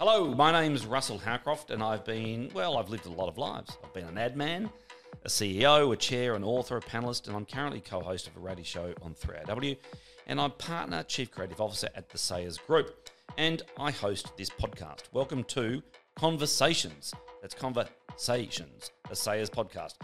Hello, my name's Russell Howcroft, and I've been, well, I've lived a lot of lives. I've been an ad man, a CEO, a chair, an author, a panelist, and I'm currently co host of a radio show on 3AW, and I'm partner, chief creative officer at the Sayers Group, and I host this podcast. Welcome to Conversations. That's Conversations, the Sayers podcast.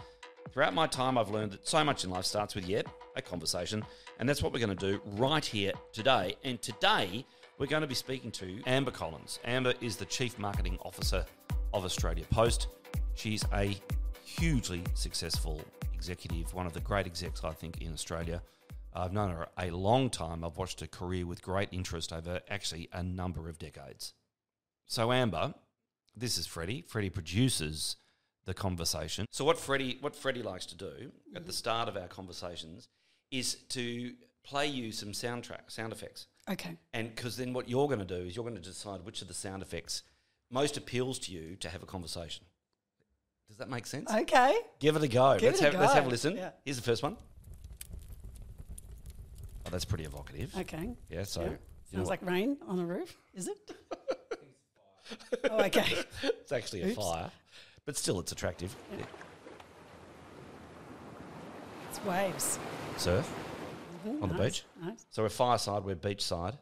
Throughout my time, I've learned that so much in life starts with, yep, a conversation, and that's what we're going to do right here today. And today, we're going to be speaking to Amber Collins. Amber is the Chief Marketing Officer of Australia Post. She's a hugely successful executive, one of the great execs, I think, in Australia. I've known her a long time. I've watched her career with great interest over actually a number of decades. So, Amber, this is Freddie. Freddie produces the conversation. So, what Freddie, what Freddie likes to do at the mm-hmm. start of our conversations is to play you some soundtrack, sound effects. Okay. And because then what you're going to do is you're going to decide which of the sound effects most appeals to you to have a conversation. Does that make sense? Okay. Give it a go. Give let's, it a have, let's have a listen. Yeah. Here's the first one. Oh, that's pretty evocative. Okay. Yeah, so Yeah. Sounds like rain on the roof, is it? oh, okay. it's actually a Oops. fire, but still it's attractive. Yeah. It's waves. Surf Mhm, on the nice, beach. Nice. So we're fireside, we're beachside.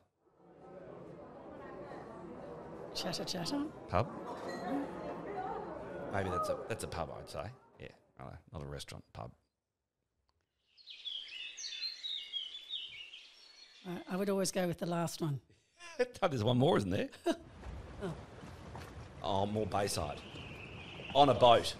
Chatter, chatter. Pub. Maybe that's a that's a pub, I'd say. Yeah, I know, not a restaurant, pub. I would always go with the last one. There's one more, isn't there? oh, more bayside. On a boat.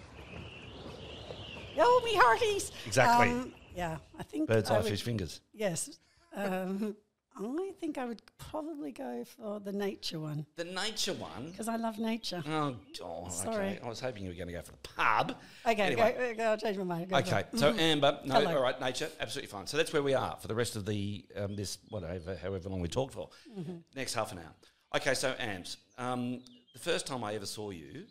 Oh, me hearties. Exactly. Um, yeah, I think. Bird's I eye would- fish fingers. Yes. Um, I think I would probably go for the nature one The nature one. because I love nature. Oh, oh Sorry. okay. I was hoping you were going to go for the pub. Okay, Anyway. go, go, I'll change my mind. Go Okay, so Amber, no, Hello. all right, nature, absolutely fine. So that's where we are for the rest of the um, this whatever, however long we talked for. Mm-hmm. Next half an hour. Okay, so Ambs, um, the first time I ever saw you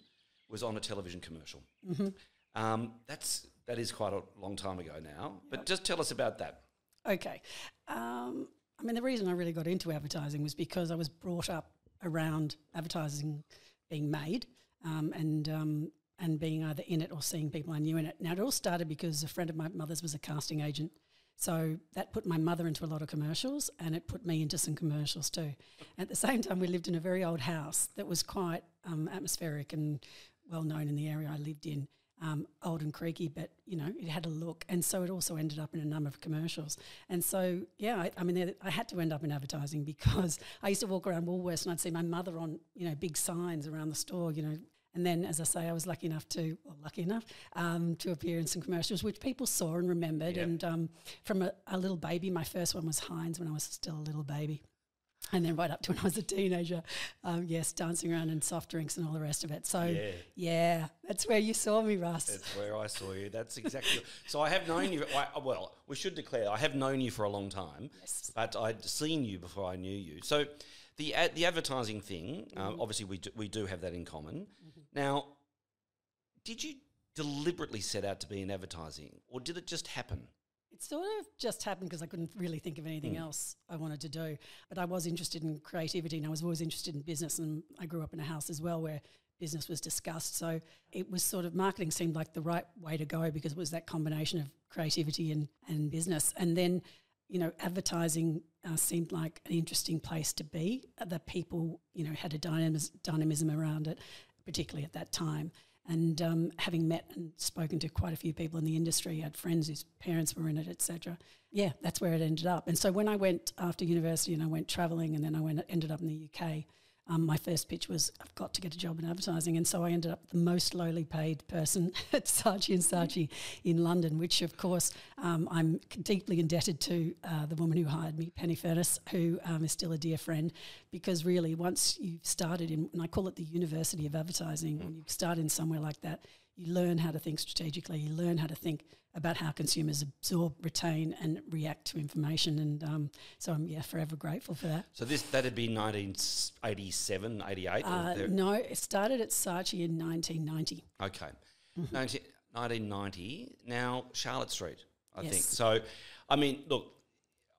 was on a television commercial. Mm-hmm. Um, that's that is quite a long time ago now. But just tell us about that. Okay. Um, I mean, the reason I really got into advertising was because I was brought up around advertising being made um, and um, and being either in it or seeing people I knew in it. Now, it all started because a friend of my mother's was a casting agent. So that put my mother into a lot of commercials and it put me into some commercials too. At the same time, we lived in a very old house that was quite um, atmospheric and well known in the area I lived in um, old and creaky, but you know it had a look, and so it also ended up in a number of commercials. And so yeah, I, I mean I had to end up in advertising because I used to walk around Woolworths and I'd see my mother on you know big signs around the store, you know. And then, as I say, I was lucky enough to, well, lucky enough um, to appear in some commercials, which people saw and remembered. Yeah. And um, from a, a little baby, my first one was Heinz when I was still a little baby and then right up to when I was a teenager, um, yes, dancing around in soft drinks and all the rest of it. So Yeah. yeah, that's where you saw me, Russ. That's where I saw you. That's exactly. so I have known you. I, well, we should declare I have known you for a long time, Yes. but I'd seen you before I knew you. So the ad, the advertising thing, um, obviously we do, we do have that in common. Now, did you deliberately set out to be in advertising, or did it just happen? It sort of just happened because I couldn't really think of anything else I wanted to do. But I was interested in creativity and I was always interested in business. And I grew up in a house as well where business was discussed. So it was sort of marketing seemed like the right way to go because it was that combination of creativity and, and business. And then, you know, advertising uh, seemed like an interesting place to be. The people, you know, had a dynamis- dynamism around it, particularly at that time. And um, having met and spoken to quite a few people in the industry, had friends whose parents were in it, etc. Yeah, that's where it ended up. And so when I went after university and I went travelling, and then I went ended up in the UK. Um, my first pitch was I've got to get a job in advertising, and so I ended up the most lowly paid person at Saatchi and Saatchi in London, which of course um, I'm deeply indebted to uh, the woman who hired me, Penny Furness, who um, is still a dear friend, because really once you've started in, and I call it the University of Advertising, when you start in somewhere like that, you learn how to think strategically, you learn how to think about how consumers absorb, retain, and react to information. And um, so I'm yeah forever grateful for that. So this that'd be 1987, 88. Uh, no, it started at Saatchi in 1990. Okay. Mm-hmm. 19, 1990, now Charlotte Street, I think. So, I mean, look,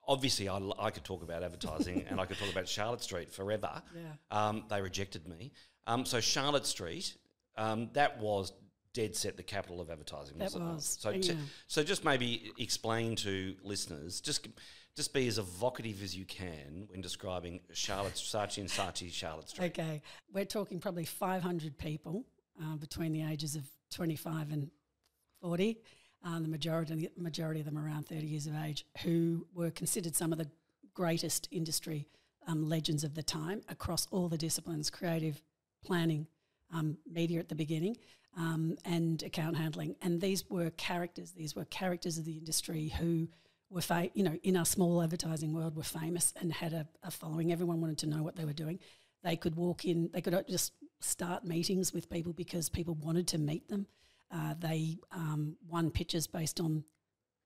obviously I, I could talk about advertising and I could talk about Charlotte Street forever. Yeah. Um, they rejected me. Um, so Charlotte Street, um, that was dead set the capital of advertising. That was, So, t- so just maybe explain to listeners, just just be as evocative as you can when describing Charlotte Saatchi and Saatchi Charlotte Street. Okay, we're talking probably 500 people uh, between the ages of 25 and 40. Uh, the majority, majority of them around 30 years of age, who were considered some of the greatest industry um, legends of the time across all the disciplines: creative, planning, um, media at the beginning, um, and account handling. And these were characters. These were characters of the industry who were, fa- you know, in our small advertising world, were famous and had a, a following. Everyone wanted to know what they were doing. They could walk in. They could just start meetings with people because people wanted to meet them. Uh, they um, won pitches based on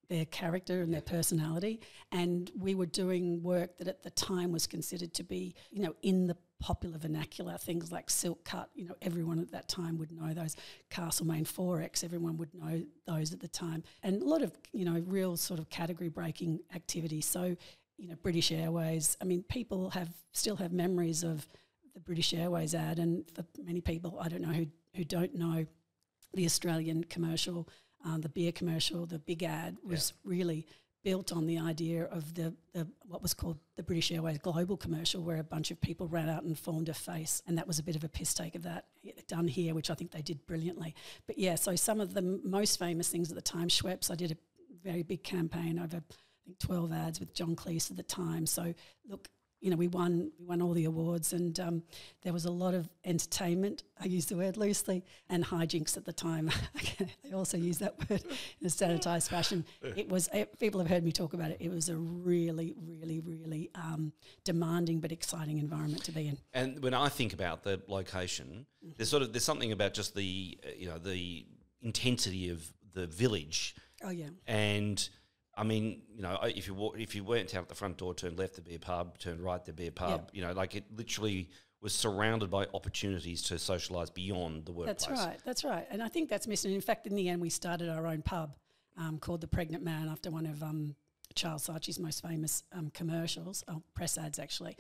their character and their personality. And we were doing work that at the time was considered to be, you know, in the popular vernacular, things like silk cut. You know, everyone at that time would know those. Castlemaine XXXX, everyone would know those at the time. And a lot of, you know, real sort of category breaking activity. So, you know, British Airways, I mean, people have still have memories of the British Airways ad. And for many people, I don't know who, who don't know, the Australian commercial um, the beer commercial, the big ad was really built on the idea of the, the what was called the British Airways Global commercial, where a bunch of people ran out and formed a face, and that was a bit of a piss take of that done here, which I think they did brilliantly. But yeah, so some of the most famous things at the time, Schweppes, I did a very big campaign over I think twelve ads with John Cleese at the time. So look, you know, we won we won all the awards, and um, there was a lot of entertainment. I use the word loosely, and hijinks at the time. I also use that word in a sanitised fashion. It was eh, people have heard me talk about it. It was a really, really, really um, demanding but exciting environment to be in. And when I think about the location, there's sort of there's something about just the uh, you know the intensity of the village, Oh yeah, and I mean you know if you walk, if you went out the front door, turned left, there'd be a pub, turned right, there'd be a pub. You know, like it literally was surrounded by opportunities to socialise beyond the workplace. That's right. That's right. And I think that's missing. In fact, in the end, we started our own pub um, called the Pregnant Man after one of um, Charles Saatchi's most famous um, commercials, oh, press ads actually.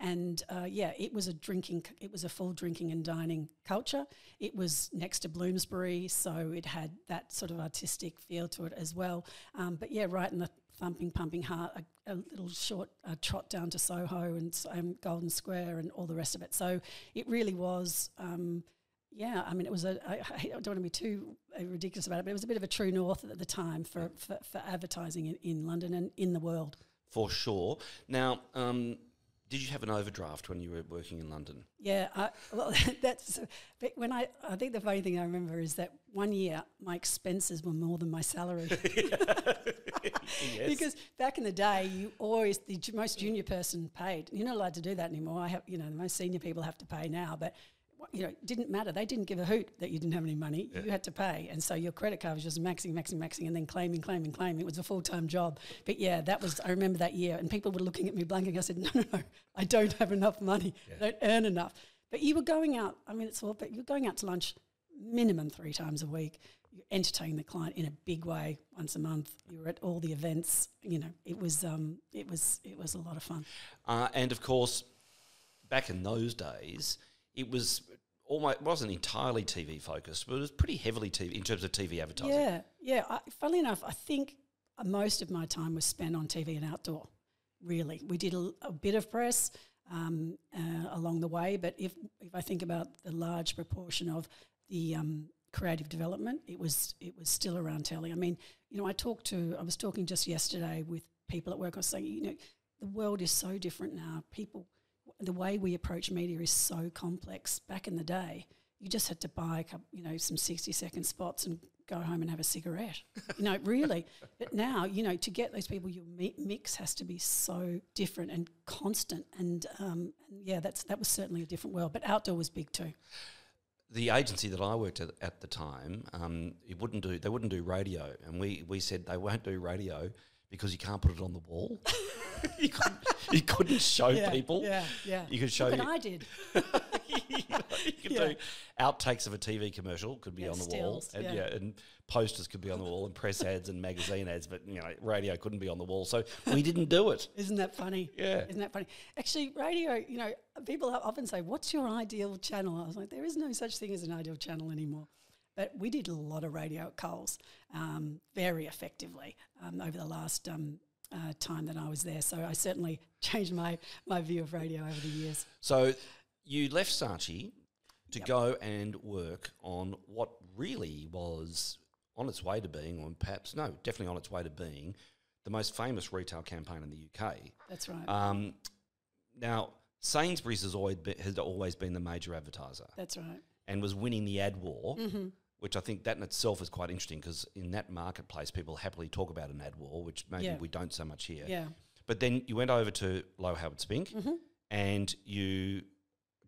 And uh, yeah, it was a drinking. It was a full drinking and dining culture. It was next to Bloomsbury, so it had that sort of artistic feel to it as well. Um, but yeah, right in the thumping, pumping heart, a, a little short trot down to Soho and um, Golden Square and all the rest of it. So it really was. Um, yeah, I mean, it was a. I, I don't want to be too uh, ridiculous about it, but it was a bit of a true north at the time for, for, for advertising in, in London and in the world. for sure. Now, um, did you have an overdraft when you were working in London? Yeah, I, well, that's but when I. I think the funny thing I remember is that one year my expenses were more than my salary. yes. because back in the day, you always the most junior person paid. You're not allowed to do that anymore. I have, you know, the most senior people have to pay now, but you know, it didn't matter. They didn't give a hoot that you didn't have any money. You had to pay, and so your credit card was just maxing, maxing, maxing, and then claiming, claiming, claiming. It was a full time job. But yeah, that was. I remember that year, and people were looking at me blanking. I said, no, no, no, I don't have enough money. I don't earn enough. But you were going out. I mean, it's all. But you were going out to lunch minimum three times a week. You're entertaining the client in a big way once a month. You were at all the events. You know, it was um, it was it was a lot of fun. Uh, and of course, back in those days, it was almost wasn't entirely TV focused, but it was pretty heavily TV in terms of TV advertising. Yeah, yeah. I, funnily enough, I think most of my time was spent on TV and outdoor. Really, we did a, a bit of press um, uh, along the way, but if if I think about the large proportion of the um, creative development, it was it was still around telly. I mean, you know, I talked to I was talking just yesterday with people at work. I was saying, you know, the world is so different now. People, the way we approach media is so complex. Back in the day, you just had to buy a couple, you know, some sixty second spots and go home and have a cigarette. you know, really. But now, you know, to get those people, your mix has to be so different and constant. And, um, and yeah, that's that was certainly a different world. But outdoor was big too. The agency that I worked at at the time, um, it wouldn't do they wouldn't do radio, and we we said they won't do radio because you can't put it on the wall. you, couldn't, you couldn't show yeah, people. Yeah, yeah. You could show Look you, I did. you could Yeah. do outtakes of a TV commercial could be Yeah, on the wall, and yeah. yeah. and posters could be on the wall, and press ads and magazine ads, but you know, radio couldn't be on the wall, so we didn't do it. Isn't that funny? Yeah. Isn't that funny? Actually, radio, you know, people often say, What's your ideal channel? I was like, There is no such thing as an ideal channel anymore. But we did a lot of radio at Coles um, very effectively um, over the last um, uh, time that I was there. So I certainly changed my, my view of radio over the years. So you left Saatchi to Yep. go and work on what really was on its way to being, or perhaps no, definitely on its way to being, the most famous retail campaign in the UK. That's right. Um, now, Sainsbury's has always been, has always been the major advertiser That's right. and was winning the ad war, Mm-hmm. Which I think that in itself is quite interesting because in that marketplace, people happily talk about an ad war, which maybe Yeah. we don't so much here. Yeah. But then you went over to Lowe Howard-Spink Mhm. and you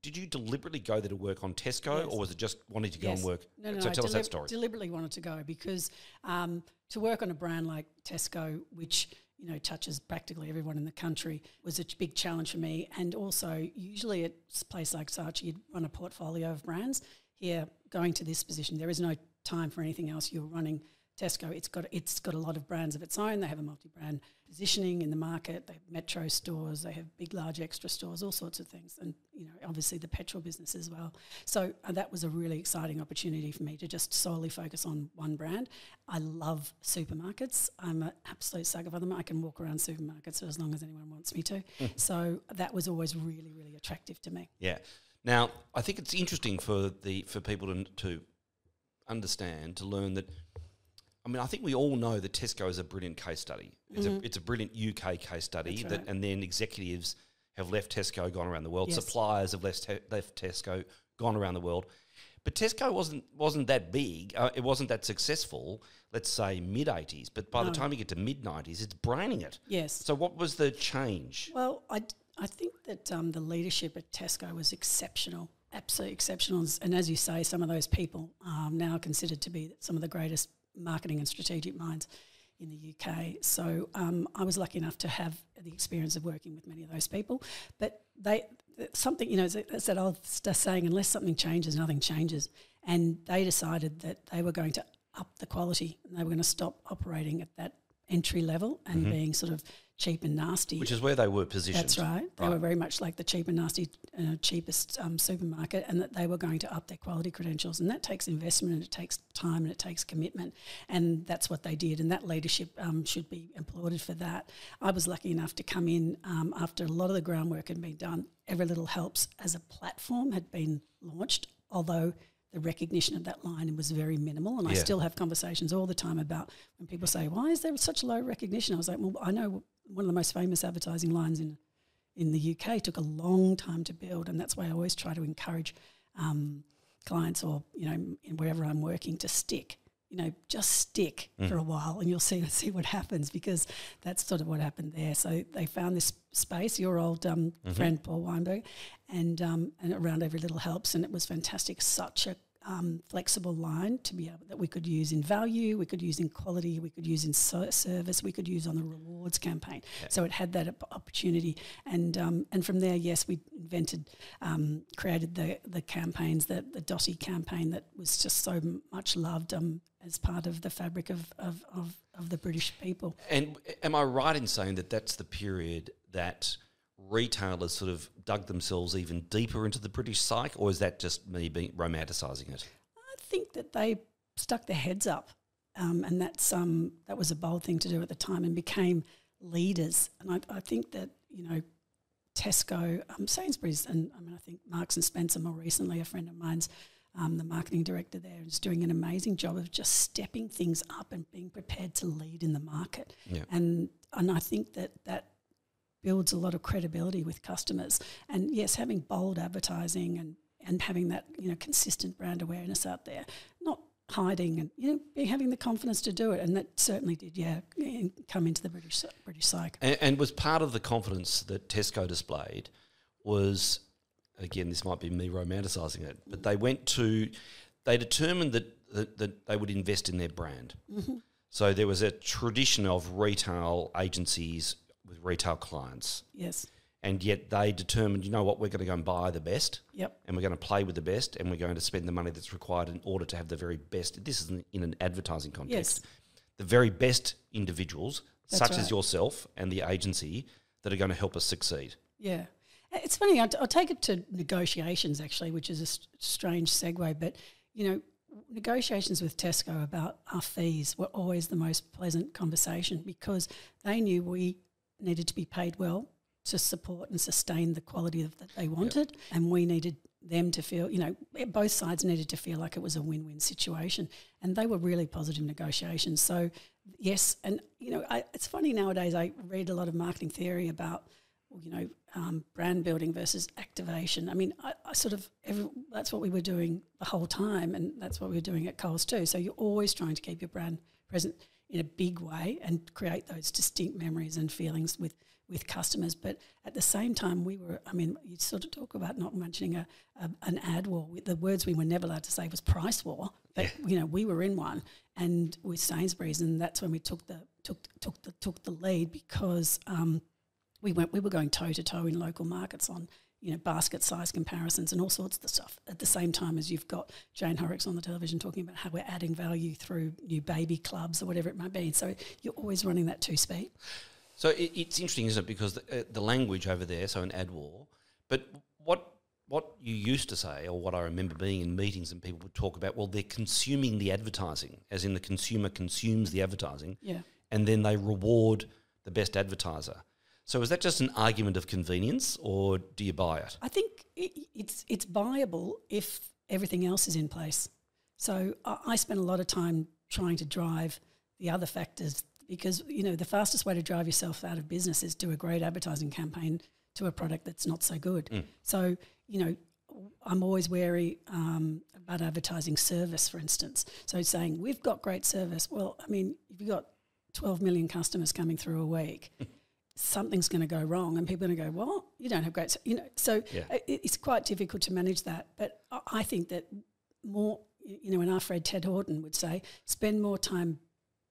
did you deliberately go there to work on Tesco Yes. or was it just wanting to go Yes. and work? No, no, so no, tell us that story. Deliberately wanted to go because um, to work on a brand like Tesco, which you know touches practically everyone in the country, was a big challenge for me. And also, usually at a place like Saatchi, you'd run a portfolio of brands. Here, going to this position, there is no time for anything else. You're running Tesco. It's got it's got a lot of brands of its own. They have a multi-brand positioning in the market. They have metro stores. They have big, large extra stores, all sorts of things, and you know, obviously the petrol business as well. So uh, that was a really exciting opportunity for me to just solely focus on one brand. I love supermarkets. I'm an absolute sucker for them. I can walk around supermarkets as long as anyone wants me to. so that was always really, really attractive to me. Yeah. Now, I think it's interesting for the for people to, to understand to learn that. I mean, I think we all know that Tesco is a brilliant case study. It's a it's a brilliant UK case study Mm-hmm. That, and then executives have left Tesco, gone around the world. Yes. Suppliers have left te- left Tesco, gone around the world. But Tesco wasn't wasn't that big. Uh, it wasn't that successful. Let's say mid eighties. But by the time you get to mid nineties, it's braining it. Yes. So what was the change? Well, I, I think that um, the leadership at Tesco was exceptional, absolutely exceptional. And as you say, some of those people are now considered to be some of the greatest marketing and strategic minds in the UK. So um, I was lucky enough to have the experience of working with many of those people. But they something you know as it's that old saying, unless something changes, nothing changes. And they decided that they were going to up the quality and they were going to stop operating at that entry level and being sort of cheap and nasty. Which is where they were positioned. That's right. They Right. were very much like the cheap and nasty, uh, cheapest um, supermarket, and that they were going to up their quality credentials. And that takes investment, and it takes time, and it takes commitment. And that's what they did. And that leadership um, should be applauded for that. I was lucky enough to come in um, after a lot of the groundwork had been done. Every Little Helps as a platform had been launched, although the recognition of that line was very minimal. And I still have conversations all the time about when people say, "Why is there such low recognition?" I was like, "Well, I know one of the most famous advertising lines in in the UK took a long time to build, and that's why I always try to encourage um, clients or you know in wherever I'm working to stick. You know, just stick for a while, and you'll see see what happens because that's sort of what happened there. So they found this space, your old um, friend Paul Weinberg, and um, and around every little helps, and it was fantastic. Such a um, flexible line to be able that we could use in value, we could use in quality, we could use in so- service, we could use on the rewards campaign. So it had that op- opportunity, and um, and from there, yes, we invented, um, created the the campaigns, that the Dotty campaign that was just so m- much loved um, as part of the fabric of, of, of, of the British people. And am I right in saying that that's the period that retailers sort of dug themselves even deeper into the British psyche, or is that just me being romanticising it? I think that they stuck their heads up, um, and that's um, that was a bold thing to do at the time, and became leaders. And I, I think that you know, Tesco, um, Sainsbury's, and I mean, I think Marks and Spencer more recently, a friend of mine's. Um, the marketing director there is doing an amazing job of just stepping things up and being prepared to lead in the market. Yeah. And and I think that that builds a lot of credibility with customers. And yes, having bold advertising and, and having that, you know, consistent brand awareness out there, not hiding and, you know, having the confidence to do it. And that certainly did, yeah, come into the British British psyche. And, and was part of the confidence that Tesco displayed was, again, this might be me romanticising it, but they went to, they determined that, that, that they would invest in their brand. Mm-hmm. So there was a tradition of retail agencies with retail clients, Yes. and yet they determined, you know what, we're going to go and buy the best, Yep. and we're going to play with the best, and we're going to spend the money that's required in order to have the very best. This is in, an advertising context. The very best individuals, That's such as yourself and the agency, that are going to help us succeed. Yeah. Uh, It's funny, I'll, I'll take it to negotiations actually, which is a s- strange segue, but you know, negotiations with Tesco about our fees were always the most pleasant conversation because they knew we needed to be paid well to support and sustain the quality of that they wanted, and we needed them to feel, you know, both sides needed to feel like it was a win-win situation, and they were really positive negotiations. So, yes, and you know, I, it's funny nowadays. I read a lot of marketing theory about you know, um, brand building versus activation. I mean, I, I sort of every, that's what we were doing the whole time, and that's what we were doing at Coles too. So you're always trying to keep your brand present in a big way and create those distinct memories and feelings with with customers. But at the same time, we were. I mean, you sort of talk about not mentioning a, a an ad war. The words we were never allowed to say was price war, but you know, we were in one, and with Sainsbury's, and that's when we took the took took the took the lead because. Um, we went we were going toe to toe in local markets on you know basket size comparisons and all sorts of stuff at the same time as you've got Jane Horrocks on the television talking about how we're adding value through new baby clubs or whatever it might be so you're always running that two speed So it, it's interesting, isn't it? Because the, uh, the language over there, so an ad war, but what what you used to say, or what I remember being in meetings, and people would talk about, well, they're consuming the advertising, as in the consumer consumes the advertising, yeah and then they reward the best advertiser. So is that just an argument of convenience, or do you buy it? I think it's it's viable if everything else is in place. So I, spend a lot of time trying to drive the other factors because you know the fastest way to drive yourself out of business is do a great advertising campaign to a product that's not so good. So you know I'm always wary um, about advertising service, for instance. So saying we've got great service. Well, I mean, if you've got 12 million customers coming through a week, something's going to go wrong, and people are going to go, "What? You don't have great." s-" You know, so Yeah. it, it's quite difficult to manage that. But I- I think that more, you know, and our friend Ted Horton would say, spend more time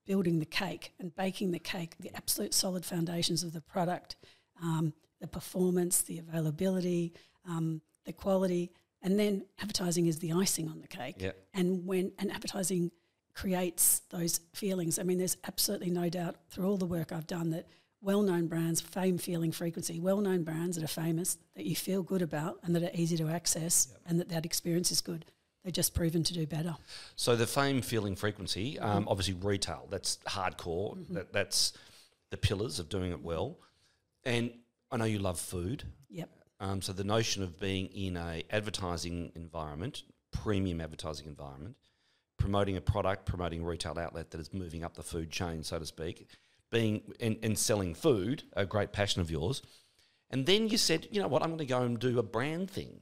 building the cake and baking the cake, the absolute solid foundations of the product, um, the performance, the availability, um, the quality, and then advertising is the icing on the cake. Yeah. And when and advertising creates those feelings, I mean, there's absolutely no doubt through all the work I've done that well-known brands, fame, feeling, frequency, well-known brands that are famous that you feel good about and that are easy to access and that that experience is good. They're just proven to do better. So the fame, feeling, frequency, um, obviously retail. That's hardcore. That, that's the pillars of doing it well. And I know you love food. Yep. Um, so the notion of being in a advertising environment, premium advertising environment, promoting a product, promoting a retail outlet that is moving up the food chain, so to speak, being and, and selling food, a great passion of yours. And then you said, you know what, I'm going to go and do a brand thing.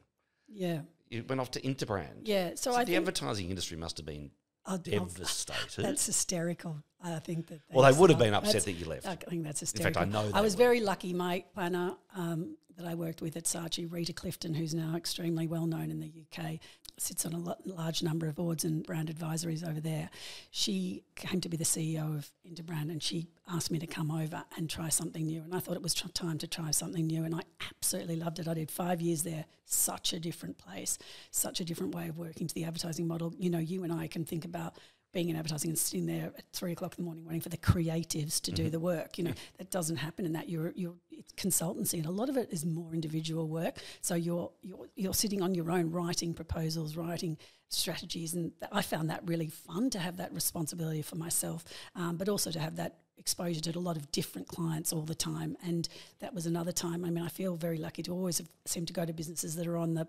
Yeah. You went off to Interbrand. Yeah. So, So I the advertising industry must have been I'll- I'll- devastated. that's hysterical. I think that. well, they would have been upset that you left. I think that's hysterical. In fact. I know that I was would. very lucky. My planner um, that I worked with at Saatchi, Rita Clifton, who's now extremely well known in the UK, sits on a large number of boards and brand advisories over there. She came to be the CEO of Interbrand, and she asked me to come over and try something new. And I thought it was time to try something new, and I absolutely loved it. I did five years there. Such a different place, such a different way of working to the advertising model. You know, you and I can think about being in advertising and sitting there at three o'clock in the morning waiting for the creatives to do the work. You know, that doesn't happen in that. You're you're it's consultancy and a lot of it is more individual work. So you're you're you're sitting on your own writing proposals, writing strategies and th- I found that really fun to have that responsibility for myself, um, but also to have that exposure to a lot of different clients all the time. And that was another time. I mean, I feel very lucky to always have seemed to go to businesses that are on the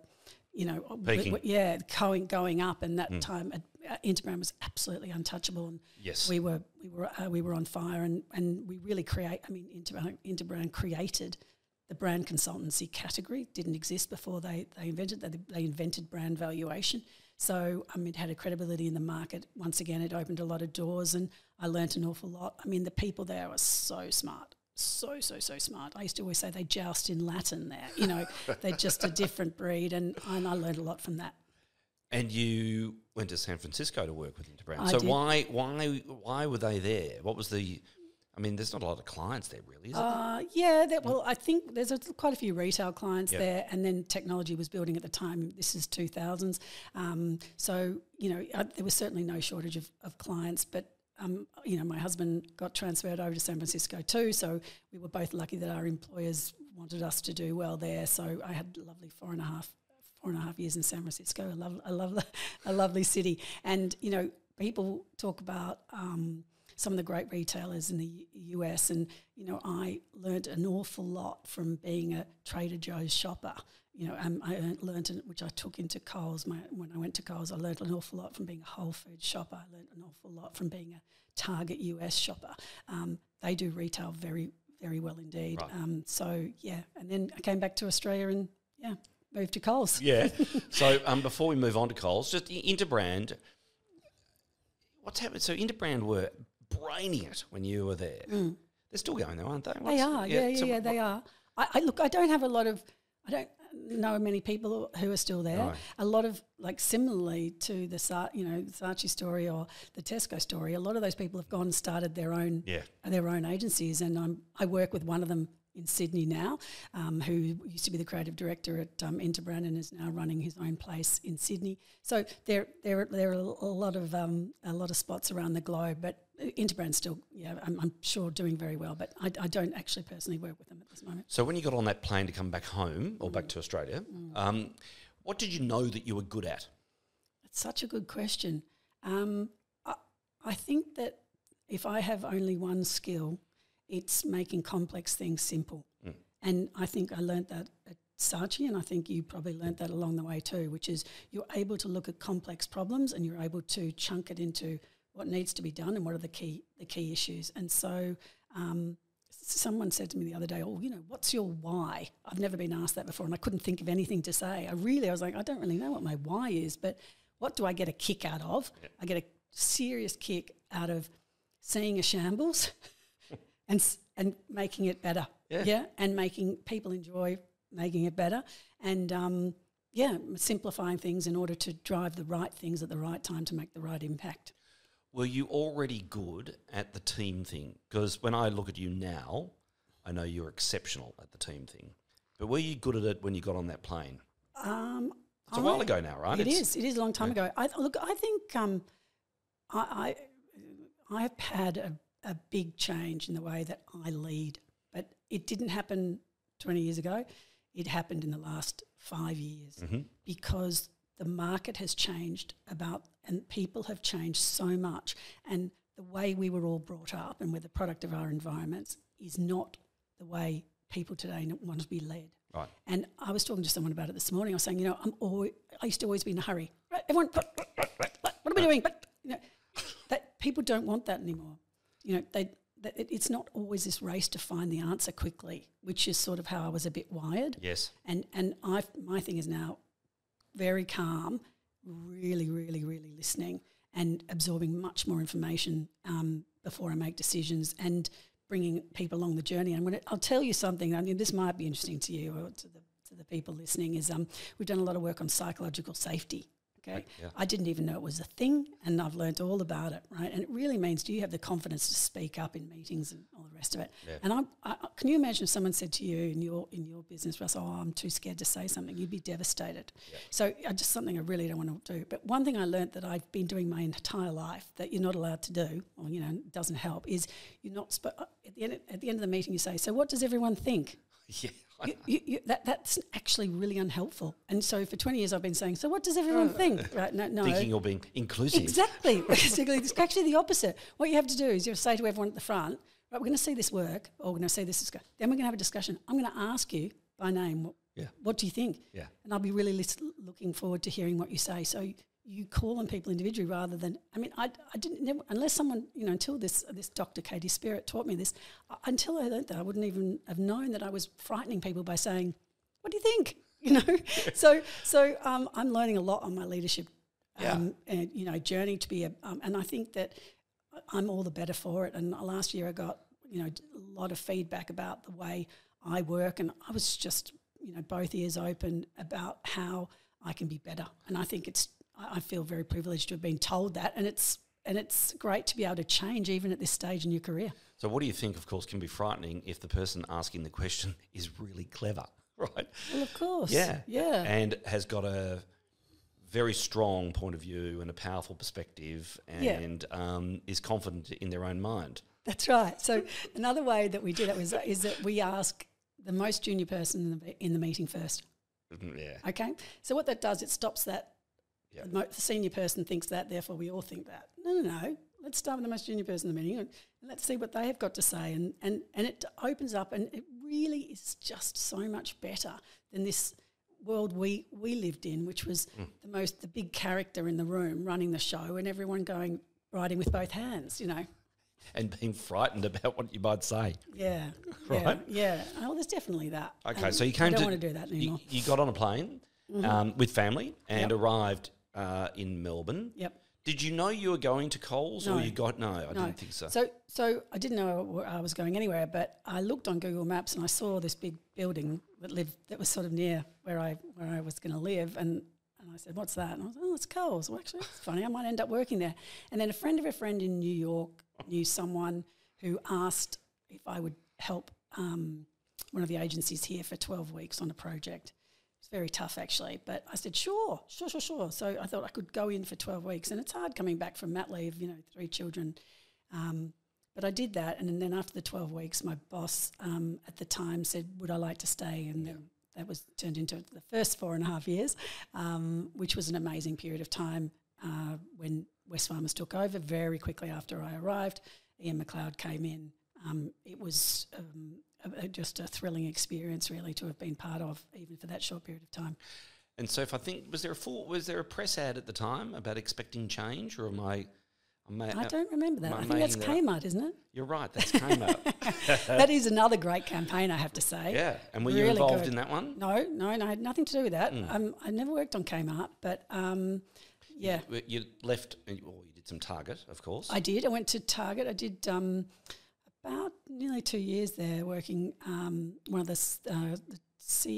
you know, w- w- yeah, going going up, and that time at, Interbrand was absolutely untouchable, and Yes. we were we were uh, we were on fire, and and we really create. I mean, Interbrand, Interbrand created the brand consultancy category. Didn't exist before they they invented that. They invented brand valuation. So I mean, it had a credibility in the market. Once again, it opened a lot of doors, and I learnt an awful lot. I mean, the people there were so smart. So so so smart. I used to always say they joust in Latin. There, you know, they're just a different breed, and, and I learned a lot from that. And you went to San Francisco to work with Interbrand. I so did. why why why were they there? What was the? I mean, there's not a lot of clients there, really, is it? Uh, yeah, that, well, I think there's a, quite a few retail clients Yep. there, and then technology was building at the time. This is 2000s, um, so you know uh, there was certainly no shortage of, of clients. But um, you know, my husband got transferred over to San Francisco too, so we were both lucky that our employers wanted us to do well there. So I had a lovely four and a half four and a half years in San Francisco. I love, love, a lovely city. And you know, people talk about um, some of the great retailers in the US, and you know, I learned an awful lot from being a Trader Joe's shopper. You know, um, I learned, which I took into Coles. My, when I went to Coles, I learned an awful lot from being a Whole Foods shopper. I learned an awful lot from being a Target US shopper. Um, they do retail very, very well indeed. Right. Um, so yeah, and then I came back to Australia and yeah, moved to Coles. Yeah. so um, before we move on to Coles, just Interbrand. What's happened? So Interbrand were braining it when you were there. They're still going though, aren't they? They are, yeah, yeah, so yeah, they are. I, I look, I don't have a lot of, I don't know many people who are still there. A lot of, like, similarly to the, Sa- you know, Saatchi story or the Tesco story, a lot of those people have gone and started their own, Yeah. their own agencies, and I'm, I work with one of them in Sydney now, um, who used to be the creative director at um, Interbrand and is now running his own place in Sydney. So there, there, there are a lot of um, a lot of spots around the globe, but Interbrand's still, yeah, I'm, I'm sure doing very well. But I, I don't actually personally work with them at this moment. So when you got on that plane to come back home or back to Australia, um, what did you know that you were good at? It's such a good question. Um, I, I think that if I have only one skill, it's making complex things simple. And I think I learnt that at Saatchi, and I think you probably learnt that along the way too, which is you're able to look at complex problems and you're able to chunk it into what needs to be done and what are the key the key issues. And so um, someone said to me the other day, "Oh, you know, what's your why?" I've never been asked that before, and I couldn't think of anything to say. I really, I was like, I don't really know what my why is, but what do I get a kick out of? I get a serious kick out of seeing a shambles and and making it better. Yeah. and making people enjoy making it better, and um, yeah, simplifying things in order to drive the right things at the right time to make the right impact. Were you already good at the team thing? Because when I look at you now, I know you're exceptional at the team thing. But were you good at it when you got on that plane? Um, It's a while ago now, right? It It's- is. It is a long time ago. I look. I think um, I, I I've had a, a big change in the way that I lead, but it didn't happen twenty years ago. It happened in the last five years Mm-hmm. because the market has changed about, and people have changed so much, and the way we were all brought up and we're the product of our environments is not the way people today want to be led. Right. And I was talking to someone about it this morning. I was saying, you know, I'm always, I used to always be in a hurry. Right, everyone, what, what are we doing? But, you know, that people don't want that anymore. You know, they, it's not always this race to find the answer quickly, which is sort of how I was a bit wired. Yes. And and I my thing is now very calm, really, really, really listening and absorbing much more information um, before I make decisions and bringing people along the journey. And when it, I'll tell you something. I mean, this might be interesting to you or to the to the people listening. Is um, we've done a lot of work on psychological safety. Okay, yeah. I didn't even know it was a thing, and I've learned all about it. Right, and it really means do you have the confidence to speak up in meetings and all the rest of it? Yeah. And I, I, can you imagine if someone said to you in your in your business, Russ, oh, I'm too scared to say something, you'd be devastated. Yeah. So I just something I really don't want to do. But one thing I learned that I've been doing my entire life that you're not allowed to do, or you know, doesn't help, is you're not spo- uh, at the end at the end of the meeting you say, so what does everyone think? Yeah. You, you, you, that, that's actually really unhelpful. And so for 20 years, I've been saying, so what does everyone oh. think? Right? No, no. Thinking you're being inclusive. Exactly. Basically, it's actually the opposite. What you have to do is you have to say to everyone at the front, right, we're going to see this work, or we're going to see this. Then we're going to have a discussion. I'm going to ask you by name, what, Yeah. what do you think? Yeah. And I'll be really lis- looking forward to hearing what you say. So you call on people individually rather than, I mean, I, I didn't, never, unless someone, you know, until this, this Dr. Katie Spirit taught me this, uh, until I learned that, I wouldn't even have known that I was frightening people by saying, what do you think? You know, so so um, I'm learning a lot on my leadership, Yeah. um, and you know, journey to be a, um, and I think that I'm all the better for it. And last year I got you know a lot of feedback about the way I work, and I was just you know both ears open about how I can be better. And I think it's I feel very privileged to have been told that, and it's and it's great to be able to change even at this stage in your career. So, what do you think, of course, can be frightening if the person asking the question is really clever, right? Well, of course, Yeah. yeah, And has got a very strong point of view and a powerful perspective Yeah. and um, is confident in their own mind. That's right. So another way that we do that was is that we ask the most junior person in the, in the meeting first. Mm, Yeah. Okay. So what that does, it stops that. Yeah. The, mo- the senior person thinks that, therefore we all think that. No, no, no. Let's start with the most junior person in the meeting and, and let's see what they have got to say. And, and, and it opens up, and it really is just so much better than this world we, we lived in, which was the most, the big character in the room running the show and everyone going, riding with both hands, you know. And being frightened about what you might say. Yeah, Right. Yeah, yeah. Oh, there's definitely that. Okay, Um, so you came I don't to. want to do that you- anymore. Mm-hmm. You, got on a plane um, with family and Yep. arrived uh, in Melbourne. Yep. Did you know you were going to Coles or you got. No, I No. didn't think so. So, so I didn't know I was going anywhere, but I looked on Google Maps and I saw this big building that lived that was sort of near where I where I was going to live, and and I said, "What's that?" And I was, "Oh, it's Coles." Well, actually, it's funny. I might end up working there. And then a friend of a friend in New York knew someone who asked if I would help um, one of the agencies here for twelve weeks on a project. It's very tough, actually. But I said, sure, sure, sure, sure. So I thought I could go in for 12 weeks. And it's hard coming back from mat leave, you know, three children. Um, but I did that. And then after the 12 weeks, my boss um, at the time said, would I like to stay? And then that was turned into the first four and a half years, um, which was an amazing period of time uh, when Wesfarmers took over very quickly after I arrived. Ian McLeod came in. Um, it was um, a, just a thrilling experience, really, to have been part of, even for that short period of time. And so, if I think, was there a full, was there a press ad at the time about expecting change, or am I? am I, I don't remember that. I I think that's that Kmart, isn't it? You're right. That's Kmart. that is another great campaign, I have to say. yeah. And were you Really involved good. in that one? No, no, no, I had nothing to do with that. Hmm. Um, I never worked on Kmart, but um, yeah, You- You left, or you did some Target, of course. I did. I went to Target. I did um, about nearly two years there working. Um, one of the, uh, the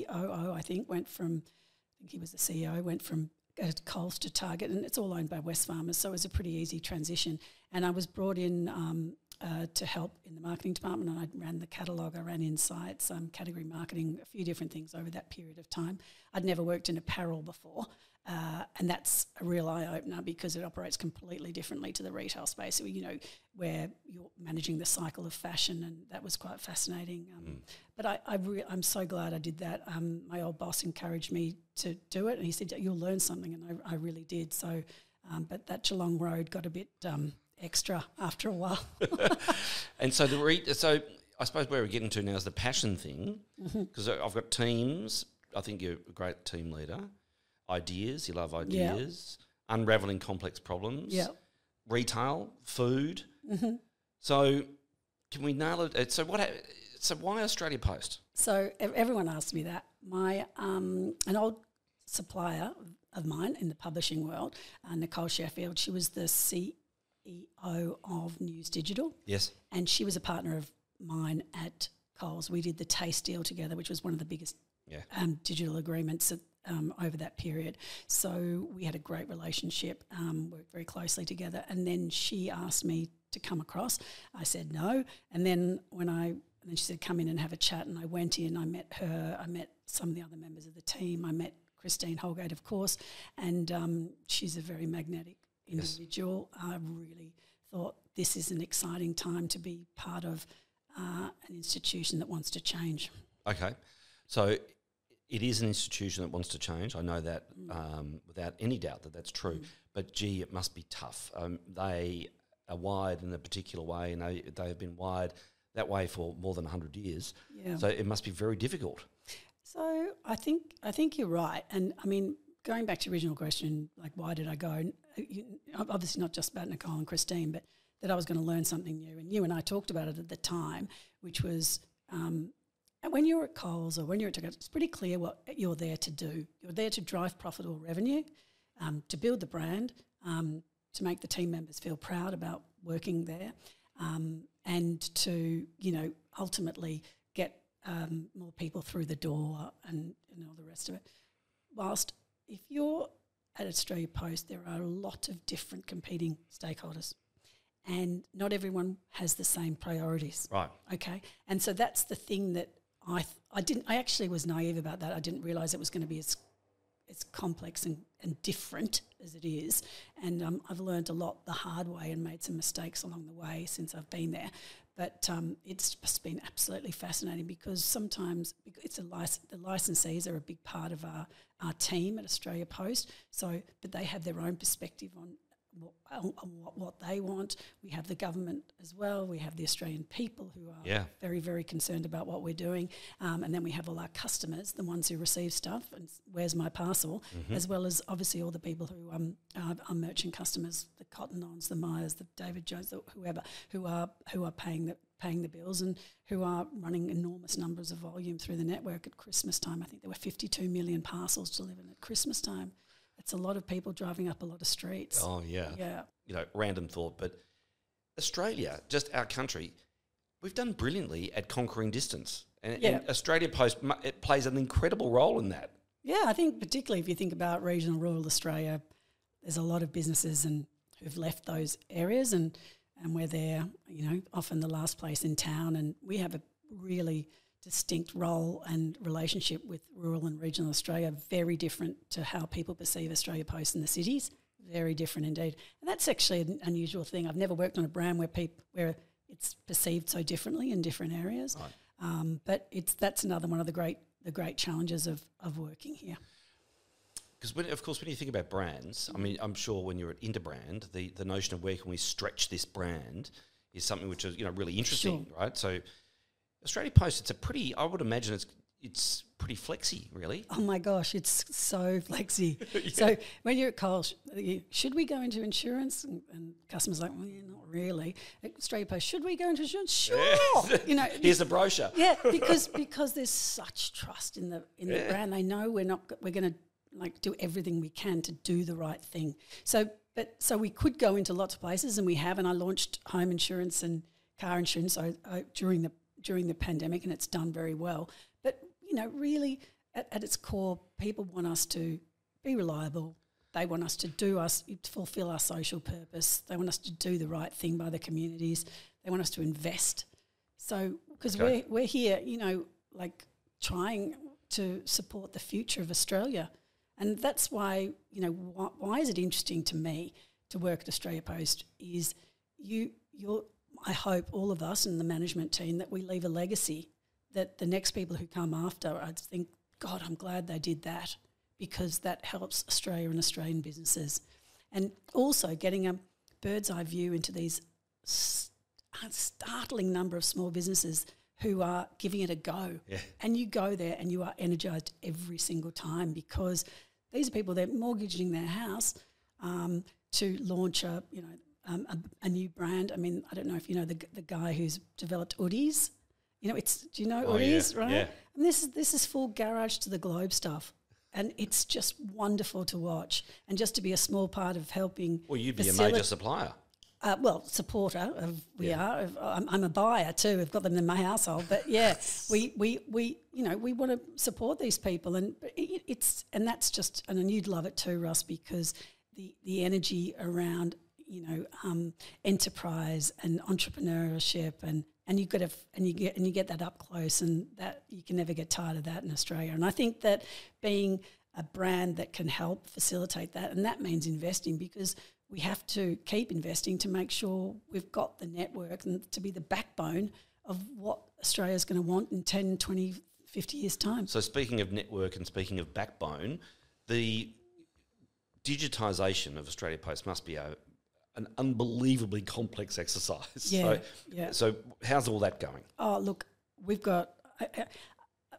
COO, I think, went from, I think he was the CEO, went from uh, Coles to Target, and it's all owned by Wesfarmers, so it was a pretty easy transition. And I was brought in um, uh, to help in the marketing department, and I ran the catalogue, I ran insights, um, category marketing, a few different things over that period of time. I'd never worked in apparel before, uh, and that's a real eye opener because it operates completely differently to the retail space. You know, where you're managing the cycle of fashion, and that was quite fascinating. Um, But I, I re- I'm so glad I did that. Um, my old boss encouraged me to do it, and he said you'll learn something, and I, I really did. So, um, but that Geelong Road got a bit um, extra after a while. And so the re- so I suppose where we're getting to now is the passion thing Mm-hmm. because I've got teams. I think you're a great team leader. Ideas, you love ideas. Unraveling complex problems. Yeah. Retail, food. Mm-hmm. So can we nail it? So what? ha- So why Australia Post? So everyone asks me that. My um, an old supplier of mine in the publishing world, uh, Nicole Sheffield. She was the CEO of News Digital, Yes. and she was a partner of mine at Coles. We did the Taste deal together, which was one of the biggest Yeah. um, digital agreements at, um, over that period. So we had a great relationship, um, worked very closely together. And then she asked me to come across. I said no. And then when I, and then she said, come in and have a chat. And I went in, I met her, I met some of the other members of the team, I met Christine Holgate, of course, and um, she's a very magnetic individual. I really thought this is an exciting time to be part of uh, an institution that wants to change. Okay. So it is an institution that wants to change. I know that um, without any doubt that that's true. But gee, it must be tough. Um, they are wired in a particular way, and they, they have been wired that way for more than 100 years. Yeah. So it must be very difficult. So I think I think you're right, and I mean going back to the original question, like why did I go? Uh, you- Obviously, not just about Nicole and Christine, but that I was going to learn something new. And you and I talked about it at the time, which was um, and when you're at Coles or when you're at Target, it's pretty clear what you're there to do. You're there to drive profitable revenue, um, to build the brand, um, to make the team members feel proud about working there, um, and to you know ultimately get um, more people through the door and, and all the rest of it. Whilst if you're at Australia Post, there are a lot of different competing stakeholders, and not everyone has the same priorities. Right. Okay, and so that's the thing that I th- I didn't I actually was naive about that. I didn't realize it was going to be as as complex and, and different as it is. And um, I've learned a lot the hard way and made some mistakes along the way since I've been there. But um, it's just been absolutely fascinating because sometimes it's a lic- the licensees are a big part of our, our team at Australia Post. So, but they have their own perspective on what, on what, they want. We have the government as well. We have the Australian people who are Yeah. very, very concerned about what we're doing. Um, and then we have all our customers, the ones who receive stuff and where's my parcel, as well as obviously all the people who um, are, are merchant customers, the Cotton Ons, the Myers, the David Jones, the, whoever, who are who are paying the paying the bills and who are running enormous numbers of volume through the network at Christmas time. I think there were 52 million parcels delivered at Christmas time. It's a lot of people driving up a lot of streets. Oh, yeah. Yeah. You know, random thought, but Australia, just our country, we've done brilliantly at conquering distance. And, Yeah. and Australia Post it plays an incredible role in that. Yeah, I think particularly if you think about regional rural Australia, there's a lot of businesses and who've left those areas and and we're there, you know, often the last place in town and we have a really distinct role and relationship with rural and regional Australia, very different to how people perceive Australia Post in the cities. Very different indeed. And that's actually an unusual thing. I've never worked on a brand where people where it's perceived so differently in different areas. Um, but it's that's another one of the great the great challenges of, of working here. Because of course, when you think about brands, I mean, I'm sure when you're at Interbrand, the, the notion of where can we stretch this brand is something which is you know really interesting, right? So Australia Post, it's a pretty, I would imagine it's it's pretty flexy, really. Oh my gosh, it's so flexy. So when you're at Coles, you, should we go into insurance? And, and customers are like, well, yeah, not really. Australia Post, should we go into insurance? Sure. you know, Here's the brochure. yeah, because because there's such trust in the in the brand. They know we're not we're going to like do everything we can to do the right thing. So, but so we could go into lots of places, and we have. And I launched home insurance and car insurance uh, during the during the pandemic, and it's done very well. But you know, really, at, at its core, people want us to be reliable. They want us to do us to fulfill our social purpose. They want us to do the right thing by the communities. They want us to invest. So, because Okay. we're we're here, you know, like trying to support the future of Australia, and that's why you know why, why is it interesting to me to work at Australia Post is you you're I hope all of us and the management team that we leave a legacy that the next people who come after I think God I'm glad they did that because that helps Australia and Australian businesses and also getting a bird's eye view into these startling number of small businesses who are giving it a go. Yeah. And you go there and you are energized every single time because these are people they're mortgaging their house um, to launch a you know um, a, a new brand. I mean, I don't know if you know the the guy who's developed Uddies. You know, it's do you know Oh, yeah, Uddies, right? yeah. And this is this is full garage to the globe stuff. And it's just wonderful to watch, and just to be a small part of helping. Well, you'd be a major supplier. uh, well, supporter of we are. Of, I'm, I'm a buyer too. I've got them in my household, but yeah, we, we, we you know we want to support these people, and it, it's and that's just and you'd love it too, Russ, because the the energy around you know um, enterprise and entrepreneurship and and you got to and you get and you get that up close, and that you can never get tired of that in Australia. And I think that being a brand that can help facilitate that, and that means investing because we have to keep investing to make sure we've got the network and to be the backbone of what Australia's going to want in 10, 20, 50 years' time. So speaking of network and speaking of backbone, the digitisation of Australia Post must be a, an unbelievably complex exercise. Yeah, so, yeah. so how's all that going? Oh, look, we've got,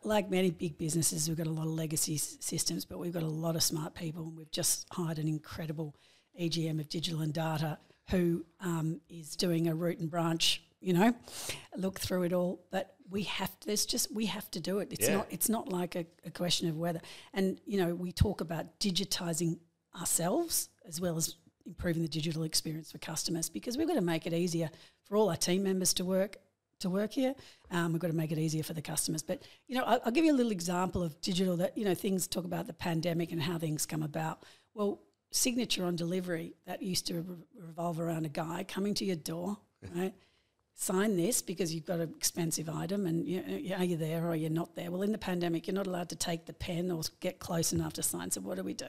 like many big businesses, we've got a lot of legacy s- systems, but we've got a lot of smart people. And we've just hired an incredible EGM of digital and data who um, is doing a root and branch, you know, look through it all. But we have to, there's just, we have to do it. It's Yeah. not, it's not like a, a question of whether. And, you know, we talk about digitizing ourselves as well as improving the digital experience for customers because we've got to make it easier for all our team members to work to work here. Um, we've got to make it easier for the customers. But you know, I'll, I'll give you a little example of digital that you know things talk about the pandemic and how things come about. Well, signature on delivery that used to re- revolve around a guy coming to your door, right? Sign this because you've got an expensive item and you, you- are you there or you're not there? Well, in the pandemic, you're not allowed to take the pen or get close enough to sign. So what do we do?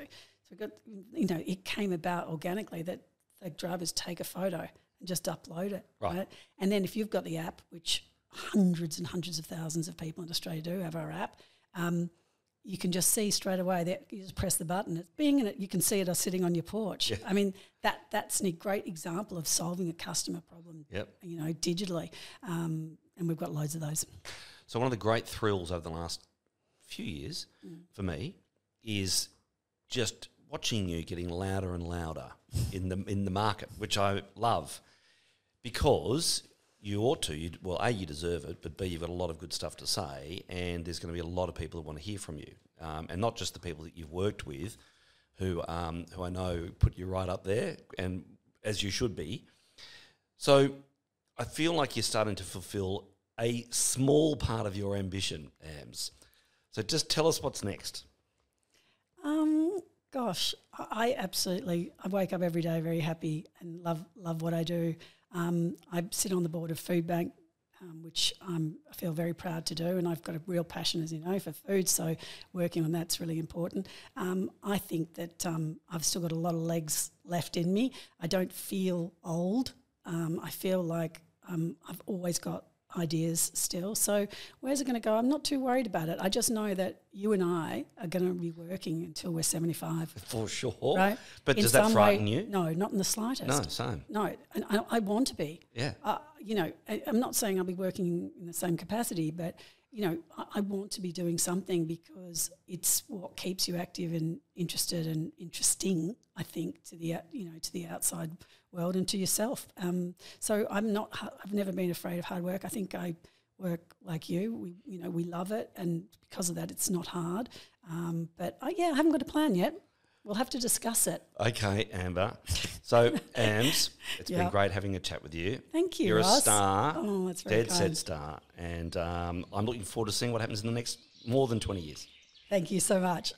So got, you know, it came about organically that the drivers take a photo and just upload it, Right. right? And then if you've got the app, which hundreds and hundreds of thousands of people in Australia do have our app, um, you can just see straight away that you just press the button. It's being in it, you can see it sitting on your porch. I mean, that that's a great example of solving a customer problem. Yep. You know, digitally, um, and we've got loads of those. So one of the great thrills over the last few years for me is just watching you getting louder and louder in the in the market, which I love, because you ought to. You, well, a you deserve it, but b you've got a lot of good stuff to say, and there's going to be a lot of people who want to hear from you, um, and not just the people that you've worked with, who um, who I know put you right up there, and as you should be. So I feel like you're starting to fulfill a small part of your ambition, Ams. So just tell us what's next. Um, gosh, I absolutely. I wake up every day very happy and love love what I do. Um, I sit on the board of Food Bank, um, which I'm, I feel very proud to do, and I've got a real passion, as you know, for food. So working on that's really important. Um, I think that um, I've still got a lot of legs left in me. I don't feel old. Um, I feel like um, I've always got ideas still. So where's it going to go? I'm not too worried about it. I just know that you and I are going to be working until we're 75. For sure. Right? But In does that frighten way- you? No, not in the slightest. No, same. No, and I, I want to be. Yeah. Uh, you know, I, I'm not saying I'll be working in the same capacity, but you know, I, I want to be doing something because it's what keeps you active and interested and interesting. I think to the you know to the outside world and to yourself. Um, so I'm not. I've never been afraid of hard work. I think I work like you. We you know we love it, and because of that, it's not hard. Um, but I, yeah, I haven't got a plan yet. We'll have to discuss it. Okay, Amber. So, Ams, it's been great having a chat with you. Thank you, You're Ross. a star. Oh, that's very Dead set star. And um, I'm looking forward to seeing what happens in the next more than 20 years. Thank you so much.